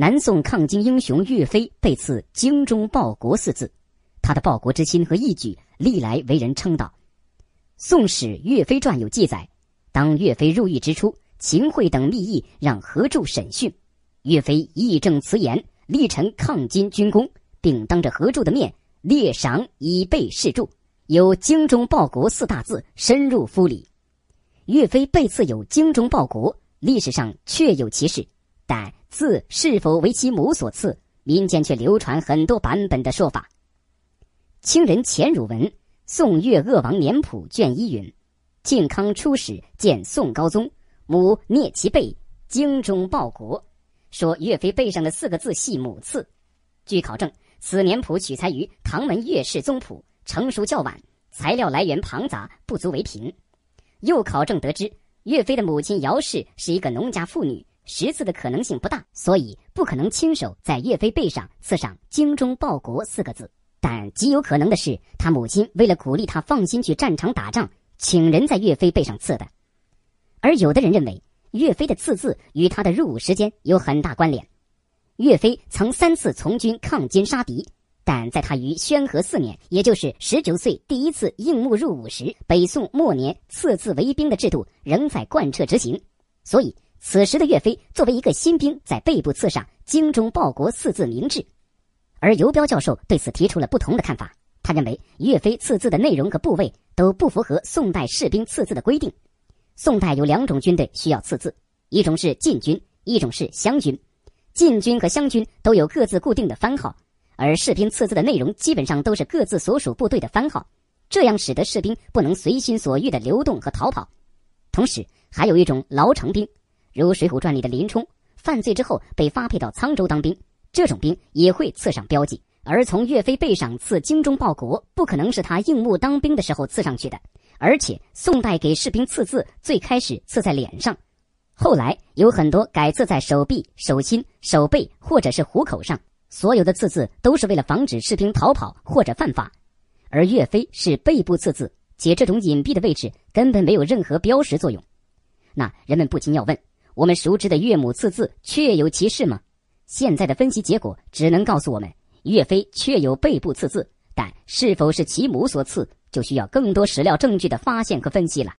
南宋抗金英雄岳飞被赐“精忠报国”四字，他的报国之心和义举历来为人称道。《宋史·岳飞传》有记载，当岳飞入狱之初，秦桧等密议让何柱审讯，岳飞义正辞严，力陈抗金军功，并当着何柱的面列赏以备示助，有“精忠报国”四大字深入肤里。岳飞被赐有“精忠报国”。历史上确有其事，但字是否为其母所赐，民间却流传很多版本的说法。清人钱汝文《宋岳鄂王年谱》卷一云：“靖康初始见宋高宗，母聂其背，精忠报国。”说岳飞背上的四个字系母赐。据考证，此年谱取材于唐门岳氏宗谱，成熟较晚，材料来源庞杂，不足为凭。又考证得知。岳飞的母亲姚氏是一个农家妇女，识字的可能性不大，所以不可能亲手在岳飞背上刺上“精忠报国”四个字。但极有可能的是，他母亲为了鼓励他放心去战场打仗，请人在岳飞背上刺的。而有的人认为，岳飞的刺字与他的入伍时间有很大关联。岳飞曾三次从军抗金杀敌。但在他于宣和四年，也就是十九岁第一次应募入伍时，北宋末年刺字为兵的制度仍在贯彻执行，所以此时的岳飞作为一个新兵，在背部刺上“精忠报国”四字明志。而游标教授对此提出了不同的看法，他认为岳飞刺字的内容和部位都不符合宋代士兵刺字的规定。宋代有两种军队需要刺字，一种是禁军，一种是湘军。禁军和湘军都有各自固定的番号。而士兵刺字的内容基本上都是各自所属部队的番号，这样使得士兵不能随心所欲的流动和逃跑。同时，还有一种牢城兵，如《水浒传》里的林冲，犯罪之后被发配到沧州当兵，这种兵也会刺上标记。而从岳飞背上刺“精忠报国”，不可能是他应募当兵的时候刺上去的。而且，宋代给士兵刺字最开始刺在脸上，后来有很多改刺在手臂、手心、手背或者是虎口上。所有的刺字都是为了防止士兵逃跑或者犯法，而岳飞是背部刺字，且这种隐蔽的位置根本没有任何标识作用。那人们不禁要问：我们熟知的岳母刺字确有其事吗？现在的分析结果只能告诉我们，岳飞确有背部刺字，但是否是其母所刺，就需要更多史料证据的发现和分析了。